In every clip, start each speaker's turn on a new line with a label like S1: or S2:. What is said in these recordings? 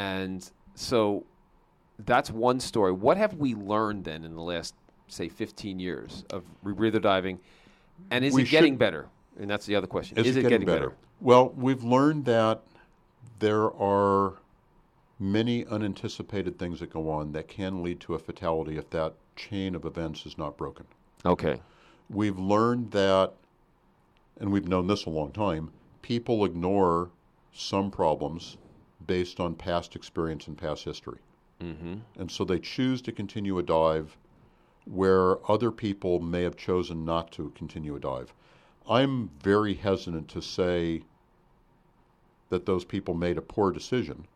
S1: And so that's one story. What have we learned then in the last, say, 15 years of rebreather diving? And is
S2: We
S1: it getting
S2: should-
S1: better? And that's the other question.
S2: Is, it getting, better? Well, we've learned that there are many unanticipated things that go on that can lead to a fatality if that chain of events is not broken.
S1: Okay.
S2: We've learned that, and we've known this a long time, people ignore some problems based on past experience and past history.
S1: Mm-hmm.
S2: And so they choose to continue a dive where other people may have chosen not to continue a dive. I'm very hesitant to say that those people made a poor decision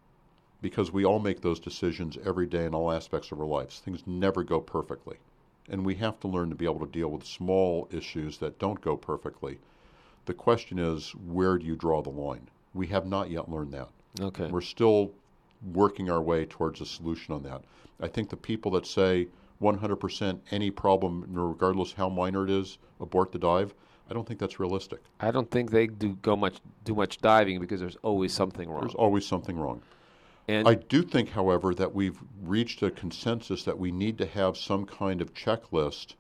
S2: because we all make those decisions every day in all aspects of our lives. Things never go perfectly. And we have to learn to be able to deal with small issues that don't go perfectly. The question is, where do you draw the line? We have not yet learned that.
S1: Okay.
S2: We're still working our way towards a solution on that. I think the people that say 100% any problem, regardless how minor it is, abort the dive, I don't think that's realistic.
S1: I don't think they do go much do much diving because there's always something wrong.
S2: There's always something wrong.
S1: and
S2: I do think, however, that we've reached a consensus that we need to have some kind of checklist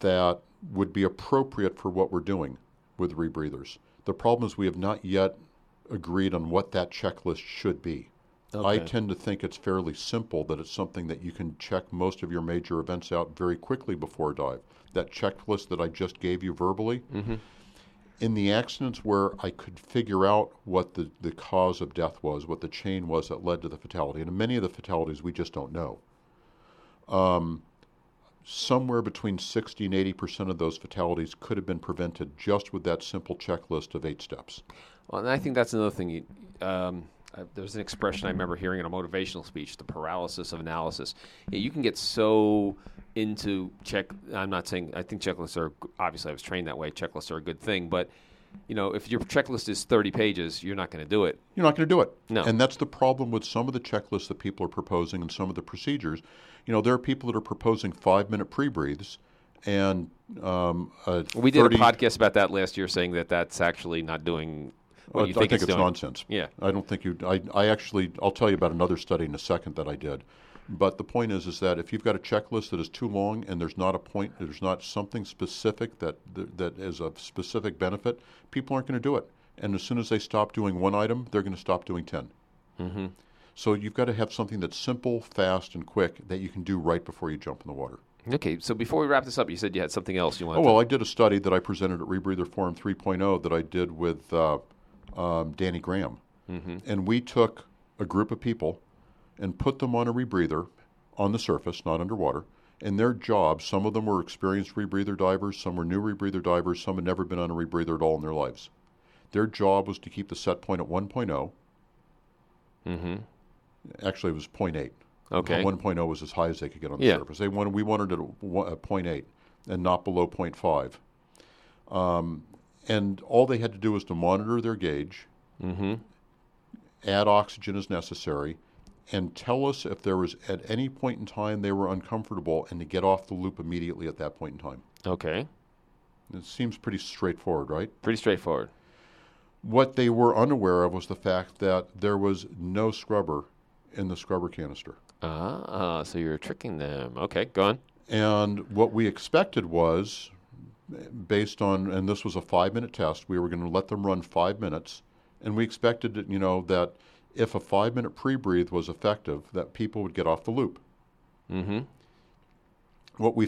S2: that would be appropriate for what we're doing with rebreathers. The problem is we have not yet agreed on what that checklist should be. I tend to think it's fairly simple that it's something that you can check most of your major events out very quickly before a dive. That checklist that I just gave you verbally,
S1: Mhm.
S2: in the accidents where I could figure out what the, the cause of death was, what the chain was that led to the fatality, and in many of the fatalities we just don't know. Um, somewhere between 60 and 80% of those fatalities could have been prevented just with that simple checklist of eight steps.
S1: Well, and I think that's another thing. You, um, uh, there's an expression I remember hearing in a motivational speech: the paralysis of analysis. Yeah, you can get so into check. I'm not saying I think checklists are obviously I was trained that way. Checklists are a good thing, but you know, if your checklist is 30 pages, you're not going to do it.
S2: You're not going to do it.
S1: No.
S2: And that's the problem with some of the checklists that people are proposing and some of the procedures. You know, there are people that are proposing five minute pre breathes and um,
S1: We did
S2: 30
S1: a podcast about that last year, saying that that's actually not doing
S2: Well,
S1: you
S2: I
S1: think,
S2: think
S1: it's, doing.
S2: nonsense.
S1: Yeah.
S2: I don't think you. I, I actually. I'll tell you about another study in a second that I did. But the point is, is that if you've got a checklist that is too long and there's not a point, there's not something specific that that is of specific benefit, people aren't going to do it. And as soon as they stop doing one item, they're going to stop doing 10
S1: Mm-hmm.
S2: So you've got to have something that's simple, fast, and quick that you can do right before you jump in the water.
S1: Okay, so before we wrap this up, you said you had something else you wanted.
S2: Oh well, I did a study that I presented at Rebreather Forum 3.0 that I did with uh, um, Danny Graham,
S1: mm-hmm.
S2: and we took a group of people and put them on a rebreather on the surface, not underwater. And their job, some of them were experienced rebreather divers, some were new rebreather divers, some had never been on a rebreather at all in their lives. Their job was to keep the set point at 1.0.
S1: Mm-hmm.
S2: Actually, it was 0.8.
S1: Okay.
S2: 1.0 was as high as they could get on the
S1: Yeah.
S2: surface. They wanted, we wanted it at one- 0.8 and not below 0.5. Um, and all they had to do was to monitor their gauge,
S1: Mm-hmm.
S2: add oxygen as necessary, and tell us if there was at any point in time they were uncomfortable and to get off the loop immediately at that point in time.
S1: Okay.
S2: It seems pretty straightforward, right?
S1: Pretty straightforward.
S2: What they were unaware of was the fact that there was no scrubber in the scrubber canister.
S1: Ah, so you're tricking them. Okay, go on.
S2: And what we expected was, based on, and this was a five minute test, we were going to let them run five minutes. And we expected, you know, that if a five minute pre breathe was effective, that people would get off the loop.
S1: Mm-hmm.
S2: What we